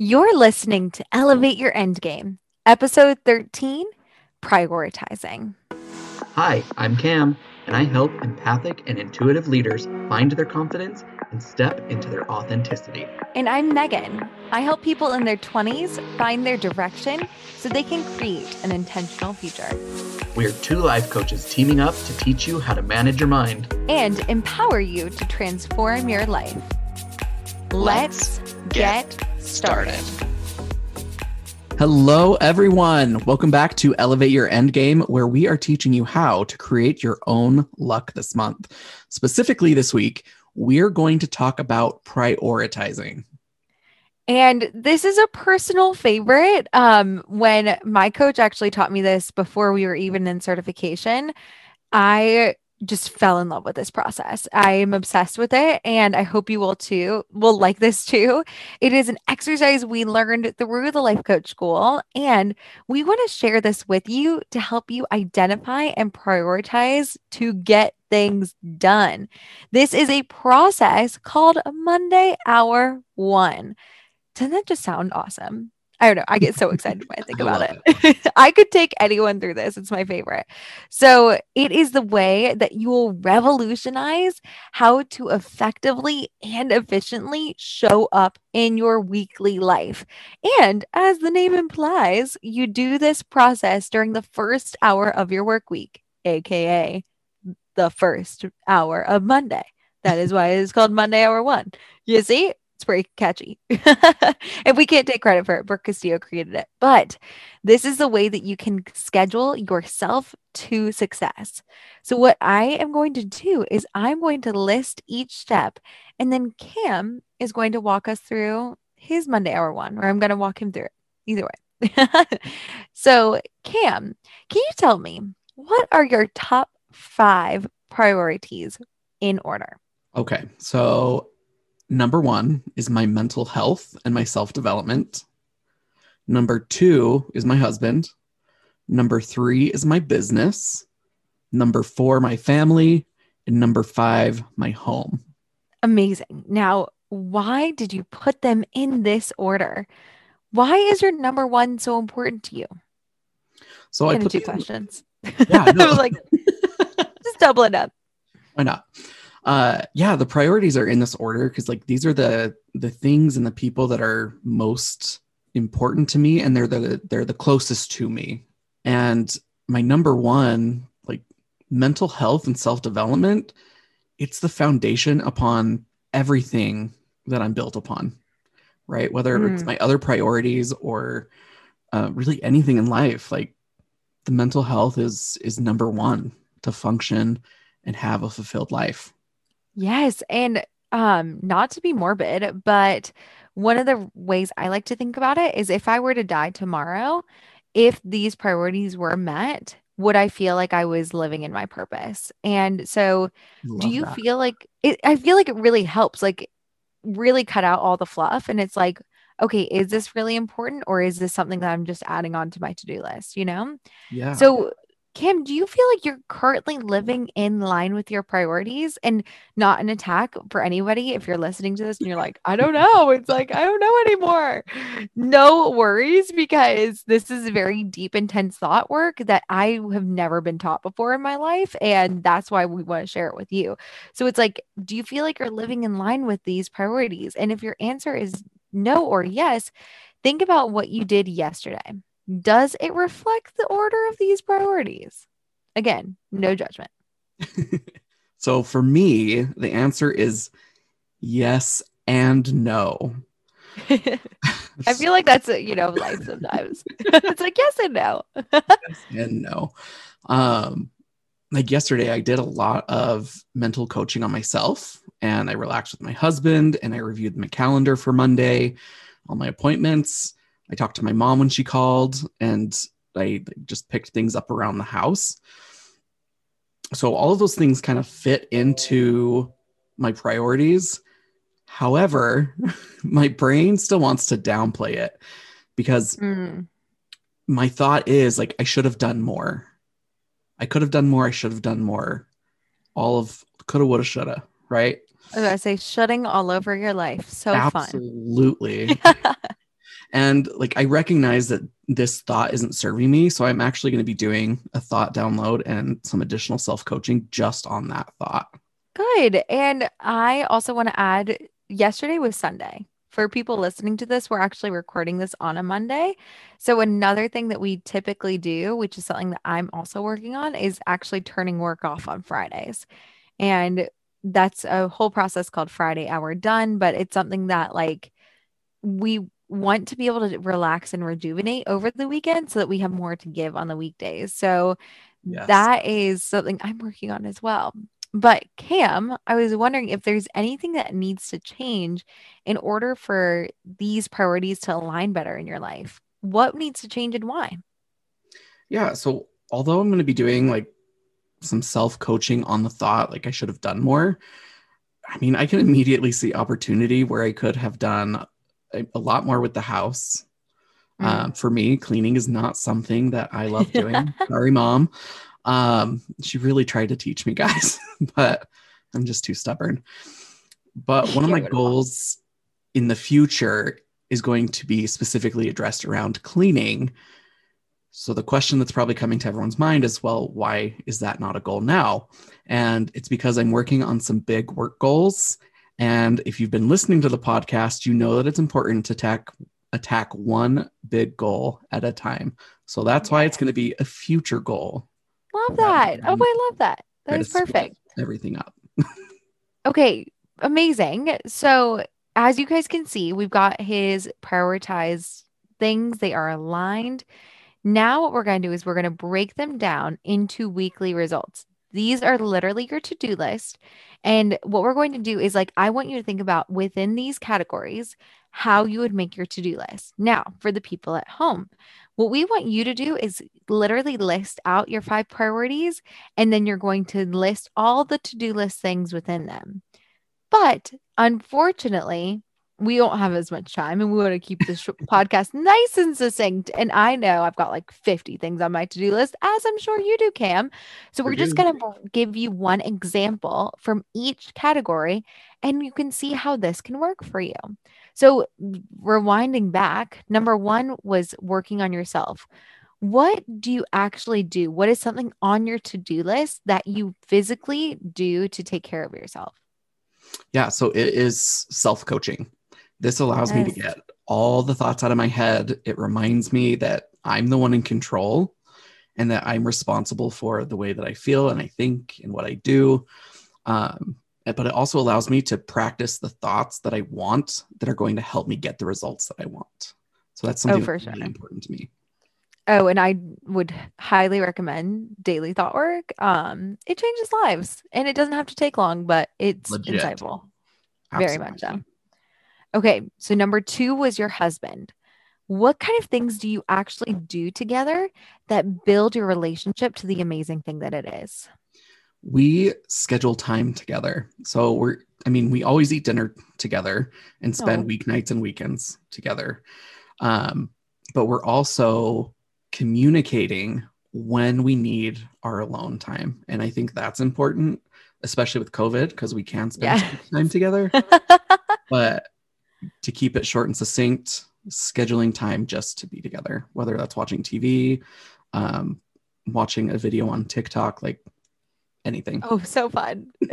You're listening to Elevate Your Endgame, episode 13 Prioritizing. Hi, I'm Cam, and I help empathic and intuitive leaders find their confidence and step into their authenticity. And I'm Megan. I help people in their 20s find their direction so they can create an intentional future. We are two life coaches teaming up to teach you how to manage your mind and empower you to transform your life. Let's, get, get started. Hello, everyone. Welcome back to Elevate Your Endgame, where we are teaching you how to create your own luck this month. Specifically, this week, we're going to talk about prioritizing. And this is a personal favorite. Um, when my coach actually taught me this before we were even in certification, I just fell in love with this process. I am obsessed with it and I hope you will too. Will like this too. It is an exercise we learned through the life coach school and we want to share this with you to help you identify and prioritize to get things done. This is a process called Monday Hour 1. Doesn't that just sound awesome? I don't know. I get so excited when I think about it. it. I could take anyone through this. It's my favorite. So, it is the way that you will revolutionize how to effectively and efficiently show up in your weekly life. And as the name implies, you do this process during the first hour of your work week, aka the first hour of Monday. That is why it is called Monday Hour One. You see, it's very catchy. and we can't take credit for it. Brooke Castillo created it. But this is the way that you can schedule yourself to success. So, what I am going to do is I'm going to list each step, and then Cam is going to walk us through his Monday hour one, or I'm going to walk him through it. Either way. so, Cam, can you tell me what are your top five priorities in order? Okay. So, number one is my mental health and my self development. Number two is my husband. Number three is my business. Number four, my family. And number five, my home. Amazing. Now, why did you put them in this order? Why is your number one so important to you? So I put two questions. Yeah, no. I was like, just double it up. Why not? Uh yeah the priorities are in this order because like these are the the things and the people that are most important to me and they're the they're the closest to me. And my number one like mental health and self-development it's the foundation upon everything that i'm built upon right? Whether mm. it's my other priorities or uh, really anything in life like the mental health is is number one to function and have a fulfilled life Yes. And um, not to be morbid, but one of the ways I like to think about it is if I were to die tomorrow, if these priorities were met, would I feel like I was living in my purpose? And so, Love do you that. feel like it? I feel like it really helps, like, really cut out all the fluff. And it's like, okay, is this really important or is this something that I'm just adding on to my to do list? You know? Yeah. So, Kim, do you feel like you're currently living in line with your priorities and not an attack for anybody if you're listening to this and you're like, I don't know. It's like, I don't know anymore. No worries because this is very deep, intense thought work that I have never been taught before in my life. And that's why we want to share it with you. So it's like, do you feel like you're living in line with these priorities? And if your answer is no or yes, think about what you did yesterday does it reflect the order of these priorities? Again, no judgment. so for me, the answer is yes and no. I feel like that's a, you know life sometimes. it's like yes and no. yes and no. Um, like yesterday, I did a lot of mental coaching on myself, and I relaxed with my husband, and I reviewed my calendar for Monday, all my appointments, I talked to my mom when she called and I just picked things up around the house. So all of those things kind of fit into my priorities. However, my brain still wants to downplay it because mm. my thought is like, I should have done more. I could have done more. I should have done more. All of coulda, woulda, shoulda, right? I say shutting all over your life. So Absolutely. fun. And like I recognize that this thought isn't serving me. So I'm actually going to be doing a thought download and some additional self coaching just on that thought. Good. And I also want to add yesterday was Sunday. For people listening to this, we're actually recording this on a Monday. So, another thing that we typically do, which is something that I'm also working on, is actually turning work off on Fridays. And that's a whole process called Friday Hour Done, but it's something that like we want to be able to relax and rejuvenate over the weekend so that we have more to give on the weekdays. So yes. that is something I'm working on as well. But Cam, I was wondering if there's anything that needs to change in order for these priorities to align better in your life. What needs to change and why? Yeah. So, although I'm going to be doing like some self coaching on the thought, like I should have done more, I mean, I can immediately see opportunity where I could have done a, a lot more with the house. Mm. Uh, for me, cleaning is not something that I love doing. Sorry, mom. Um, she really tried to teach me, guys, but I'm just too stubborn. But one of my goals in the future is going to be specifically addressed around cleaning. So the question that's probably coming to everyone's mind is, well, why is that not a goal now? And it's because I'm working on some big work goals. And if you've been listening to the podcast, you know that it's important to attack attack one big goal at a time. So that's why it's going to be a future goal Love that. Oh, I love that. That is perfect. Everything up. okay, amazing. So, as you guys can see, we've got his prioritized things, they are aligned. Now, what we're going to do is we're going to break them down into weekly results. These are literally your to do list. And what we're going to do is like, I want you to think about within these categories how you would make your to do list. Now, for the people at home, what we want you to do is literally list out your five priorities, and then you're going to list all the to do list things within them. But unfortunately, we don't have as much time and we want to keep this podcast nice and succinct. And I know I've got like 50 things on my to do list, as I'm sure you do, Cam. So we're just going to give you one example from each category and you can see how this can work for you. So, rewinding back, number one was working on yourself. What do you actually do? What is something on your to do list that you physically do to take care of yourself? Yeah, so it is self coaching. This allows yes. me to get all the thoughts out of my head. It reminds me that I'm the one in control and that I'm responsible for the way that I feel and I think and what I do. Um, but it also allows me to practice the thoughts that I want that are going to help me get the results that I want. So that's something oh, for sure. really important to me. Oh, and I would highly recommend daily thought work. Um, it changes lives and it doesn't have to take long, but it's Legit. insightful. Absolutely. Very much so. Okay. So number two was your husband. What kind of things do you actually do together that build your relationship to the amazing thing that it is? we schedule time together. So we're, I mean, we always eat dinner together and spend oh. weeknights and weekends together. Um, but we're also communicating when we need our alone time. And I think that's important, especially with COVID, because we can spend yeah. time together. but to keep it short and succinct, scheduling time just to be together, whether that's watching TV, um, watching a video on TikTok, like anything. Oh, so fun.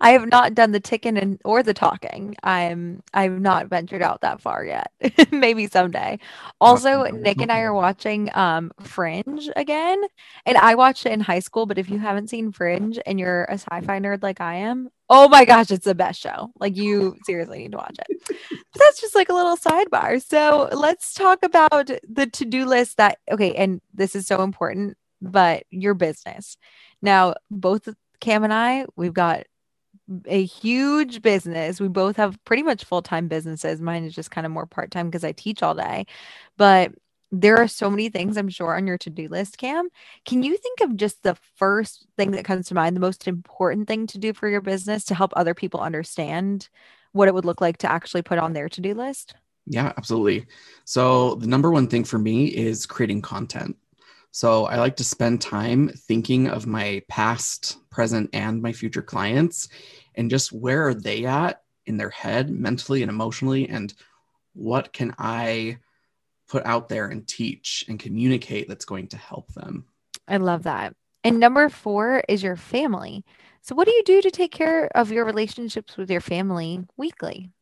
I have not done the ticking and or the talking. I'm I've not ventured out that far yet. Maybe someday. Also, Nick and I are watching um Fringe again. And I watched it in high school, but if you haven't seen Fringe and you're a sci-fi nerd like I am, oh my gosh, it's the best show. Like you seriously need to watch it. But that's just like a little sidebar. So let's talk about the to-do list that okay, and this is so important but your business. Now, both Cam and I, we've got a huge business. We both have pretty much full time businesses. Mine is just kind of more part time because I teach all day. But there are so many things I'm sure on your to do list, Cam. Can you think of just the first thing that comes to mind, the most important thing to do for your business to help other people understand what it would look like to actually put on their to do list? Yeah, absolutely. So, the number one thing for me is creating content. So I like to spend time thinking of my past, present, and my future clients and just where are they at in their head, mentally and emotionally, and what can I put out there and teach and communicate that's going to help them? I love that. And number four is your family. So, what do you do to take care of your relationships with your family weekly?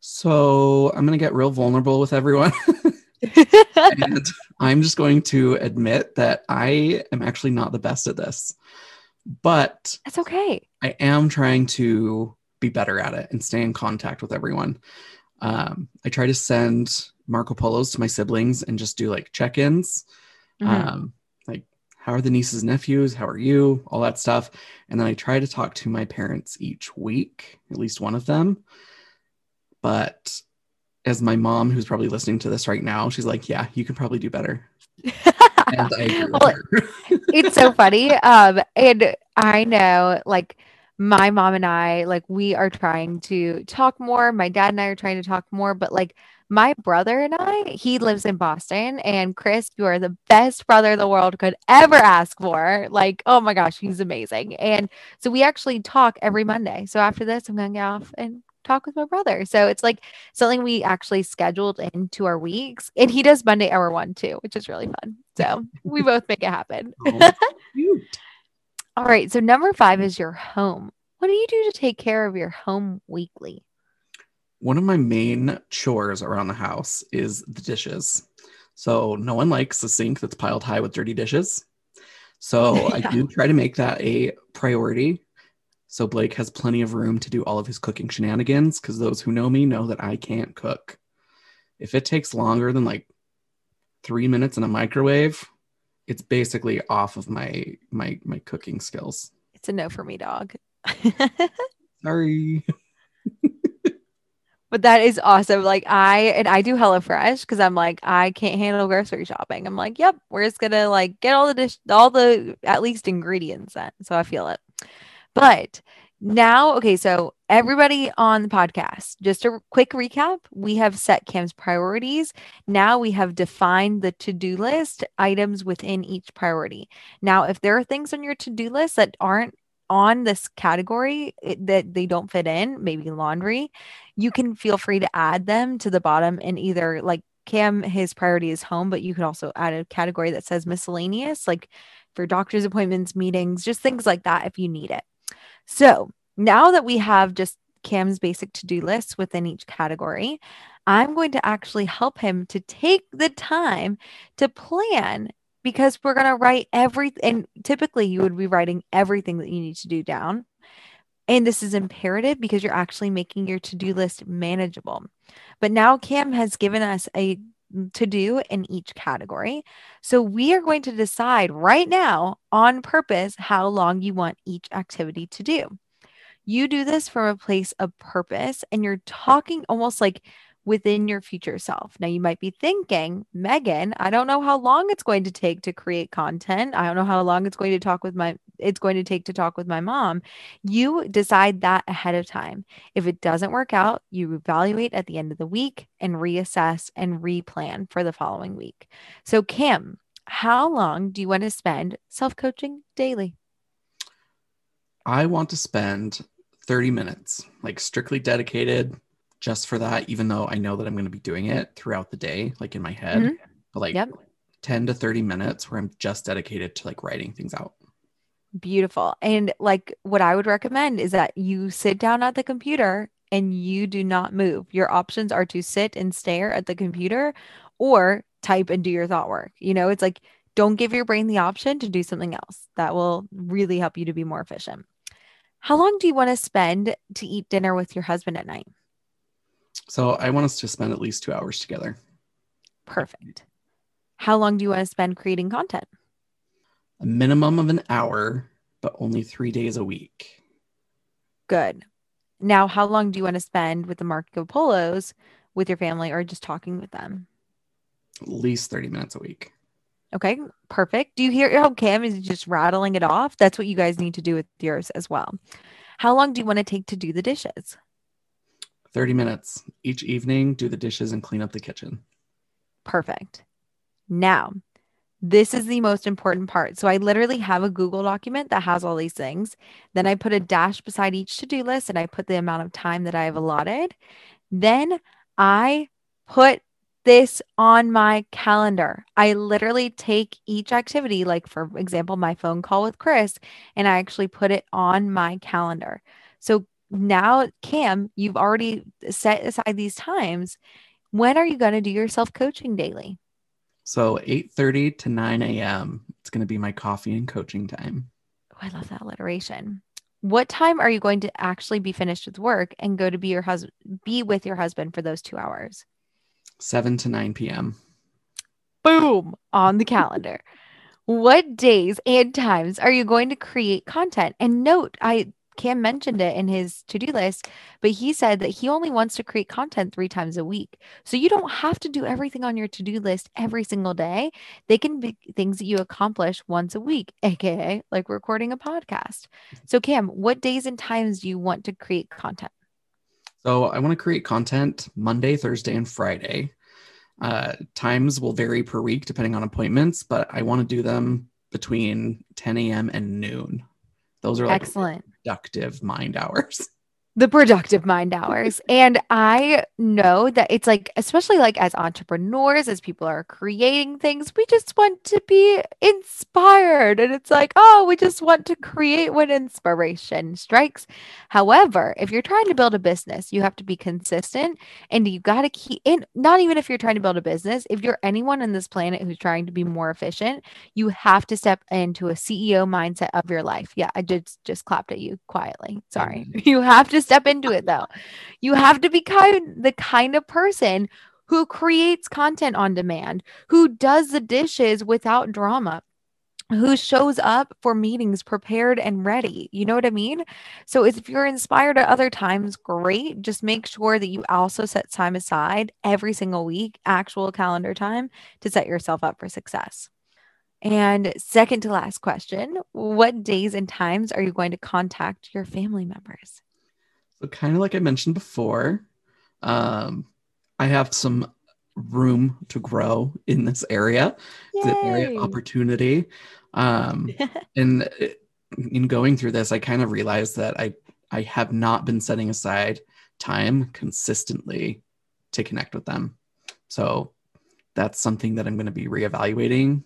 So, I'm going to get real vulnerable with everyone. and I'm just going to admit that I am actually not the best at this, but that's okay. I am trying to be better at it and stay in contact with everyone. Um, I try to send Marco Polos to my siblings and just do like check ins. Mm-hmm. Um, like, how are the nieces, nephews? How are you? All that stuff. And then I try to talk to my parents each week, at least one of them. But as my mom, who's probably listening to this right now, she's like, "Yeah, you can probably do better." well, it's so funny. Um, and I know, like, my mom and I, like, we are trying to talk more. My dad and I are trying to talk more, but like, my brother and I, he lives in Boston, and Chris, you are the best brother the world could ever ask for. Like, oh my gosh, he's amazing. And so we actually talk every Monday. So after this, I'm going to get off and talk with my brother. So it's like something we actually scheduled into our weeks. And he does Monday hour one too, which is really fun. So we both make it happen. Oh, All right. So number five is your home. What do you do to take care of your home weekly? One of my main chores around the house is the dishes. So no one likes a sink that's piled high with dirty dishes. So yeah. I do try to make that a priority so Blake has plenty of room to do all of his cooking shenanigans because those who know me know that I can't cook. If it takes longer than like three minutes in a microwave, it's basically off of my my my cooking skills. It's a no for me, dog. Sorry. but that is awesome. Like I and I do HelloFresh because I'm like I can't handle grocery shopping. I'm like, yep, we're just gonna like get all the dish, all the at least ingredients then. So I feel it. But now, okay, so everybody on the podcast, just a quick recap we have set Cam's priorities. Now we have defined the to do list items within each priority. Now, if there are things on your to do list that aren't on this category that they don't fit in, maybe laundry, you can feel free to add them to the bottom and either like Cam, his priority is home, but you could also add a category that says miscellaneous, like for doctor's appointments, meetings, just things like that if you need it. So now that we have just Cam's basic to do list within each category, I'm going to actually help him to take the time to plan because we're going to write everything. And typically, you would be writing everything that you need to do down. And this is imperative because you're actually making your to do list manageable. But now Cam has given us a to do in each category. So we are going to decide right now on purpose how long you want each activity to do. You do this from a place of purpose and you're talking almost like within your future self. Now, you might be thinking, Megan, I don't know how long it's going to take to create content. I don't know how long it's going to talk with my it's going to take to talk with my mom. You decide that ahead of time. If it doesn't work out, you evaluate at the end of the week and reassess and replan for the following week. So, Kim, how long do you want to spend self-coaching daily? I want to spend 30 minutes, like strictly dedicated just for that, even though I know that I'm going to be doing it throughout the day, like in my head, mm-hmm. but like yep. 10 to 30 minutes where I'm just dedicated to like writing things out. Beautiful. And like what I would recommend is that you sit down at the computer and you do not move. Your options are to sit and stare at the computer or type and do your thought work. You know, it's like don't give your brain the option to do something else. That will really help you to be more efficient. How long do you want to spend to eat dinner with your husband at night? So I want us to spend at least two hours together. Perfect. How long do you want to spend creating content? A minimum of an hour, but only three days a week. Good. Now, how long do you want to spend with the Marco Polos with your family or just talking with them? At least 30 minutes a week. Okay, perfect. Do you hear how Cam is just rattling it off? That's what you guys need to do with yours as well. How long do you want to take to do the dishes? 30 minutes each evening, do the dishes and clean up the kitchen. Perfect. Now, this is the most important part. So I literally have a Google document that has all these things. Then I put a dash beside each to do list and I put the amount of time that I have allotted. Then I put this on my calendar. I literally take each activity, like for example, my phone call with Chris, and I actually put it on my calendar. So now, Cam, you've already set aside these times. When are you going to do your self coaching daily? So 8:30 to 9 a.m. It's going to be my coffee and coaching time. Oh, I love that alliteration. What time are you going to actually be finished with work and go to be your husband be with your husband for those 2 hours? 7 to 9 p.m. Boom, on the calendar. what days and times are you going to create content? And note, I Cam mentioned it in his to do list, but he said that he only wants to create content three times a week. So you don't have to do everything on your to do list every single day. They can be things that you accomplish once a week, AKA like recording a podcast. So, Cam, what days and times do you want to create content? So, I want to create content Monday, Thursday, and Friday. Uh, times will vary per week depending on appointments, but I want to do them between 10 a.m. and noon. Those are like excellent productive mind hours. The productive mind hours. And I know that it's like, especially like as entrepreneurs, as people are creating things, we just want to be inspired. And it's like, oh, we just want to create when inspiration strikes. However, if you're trying to build a business, you have to be consistent and you got to keep in, not even if you're trying to build a business, if you're anyone on this planet who's trying to be more efficient, you have to step into a CEO mindset of your life. Yeah, I just just clapped at you quietly. Sorry. Mm-hmm. You have to step into it though. You have to be kind the kind of person who creates content on demand, who does the dishes without drama, who shows up for meetings prepared and ready. You know what I mean? So if you're inspired at other times, great. Just make sure that you also set time aside every single week, actual calendar time to set yourself up for success. And second to last question, what days and times are you going to contact your family members? So, kind of like I mentioned before, um, I have some room to grow in this area. It's an area of opportunity. Um, and in going through this, I kind of realized that I I have not been setting aside time consistently to connect with them. So that's something that I'm going to be reevaluating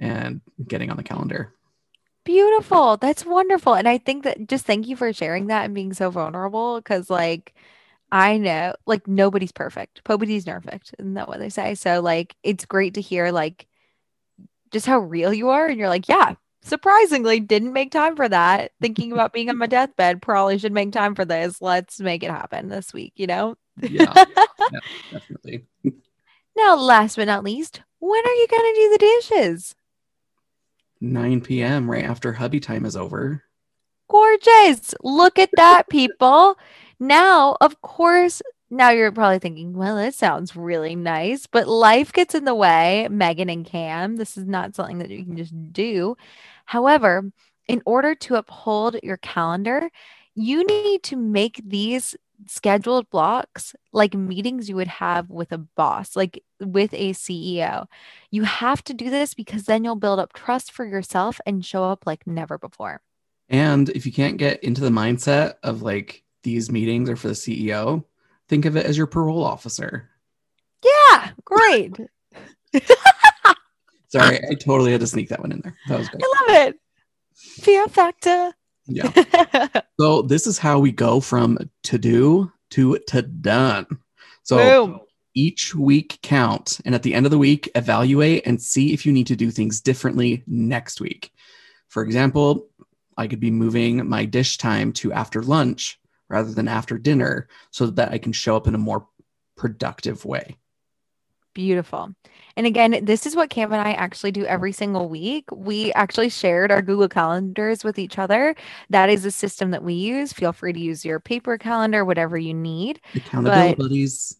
and getting on the calendar. Beautiful. That's wonderful. And I think that just thank you for sharing that and being so vulnerable because, like, I know, like, nobody's perfect. Nobody's perfect. Isn't that what they say? So, like, it's great to hear, like, just how real you are. And you're like, yeah, surprisingly, didn't make time for that. Thinking about being on my deathbed, probably should make time for this. Let's make it happen this week, you know? Yeah, yeah definitely. now, last but not least, when are you going to do the dishes? 9 p.m. right after hubby time is over. Gorgeous. Look at that, people. Now, of course, now you're probably thinking, well, it sounds really nice, but life gets in the way, Megan and Cam. This is not something that you can just do. However, in order to uphold your calendar, you need to make these scheduled blocks like meetings you would have with a boss, like with a CEO. You have to do this because then you'll build up trust for yourself and show up like never before. And if you can't get into the mindset of like these meetings are for the CEO, think of it as your parole officer. Yeah, great. Sorry, I totally had to sneak that one in there. That was great. I love it. Fear factor. Yeah. so this is how we go from to do to to done. So Boom. each week count, and at the end of the week, evaluate and see if you need to do things differently next week. For example, I could be moving my dish time to after lunch rather than after dinner so that I can show up in a more productive way. Beautiful. And again, this is what Cam and I actually do every single week. We actually shared our Google calendars with each other. That is a system that we use. Feel free to use your paper calendar, whatever you need. Accountability buddies.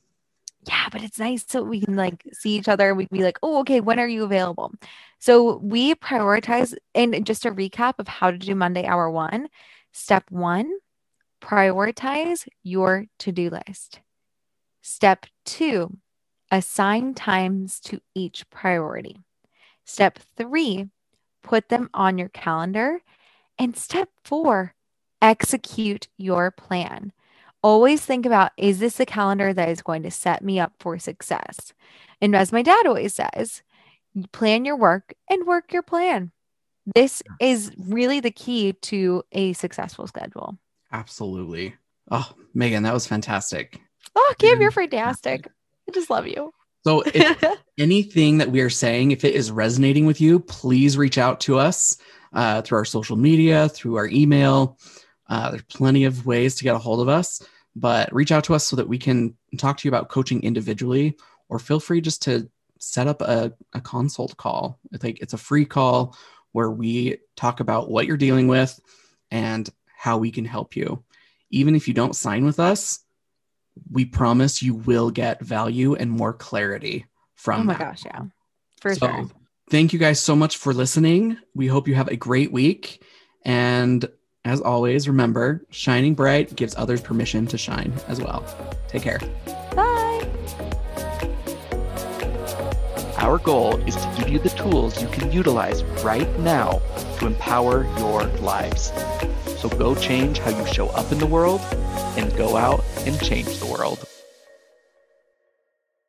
Yeah, but it's nice so we can like see each other. We can be like, oh, okay, when are you available? So we prioritize, and just a recap of how to do Monday hour one. Step one, prioritize your to do list. Step two, Assign times to each priority. Step three, put them on your calendar. And step four, execute your plan. always think about is this a calendar that is going to set me up for success? And as my dad always says, plan your work and work your plan. This is really the key to a successful schedule. Absolutely. Oh, Megan, that was fantastic. Oh, Kim, you're fantastic. I just love you. So, if anything that we are saying, if it is resonating with you, please reach out to us uh, through our social media, through our email. Uh, there's plenty of ways to get a hold of us, but reach out to us so that we can talk to you about coaching individually, or feel free just to set up a, a consult call. It's like it's a free call where we talk about what you're dealing with and how we can help you. Even if you don't sign with us, we promise you will get value and more clarity from. Oh my that. gosh, yeah. For So, sure. Thank you guys so much for listening. We hope you have a great week. And as always, remember shining bright gives others permission to shine as well. Take care. Bye. Our goal is to give you the tools you can utilize right now to empower your lives. So go change how you show up in the world and go out and change the world.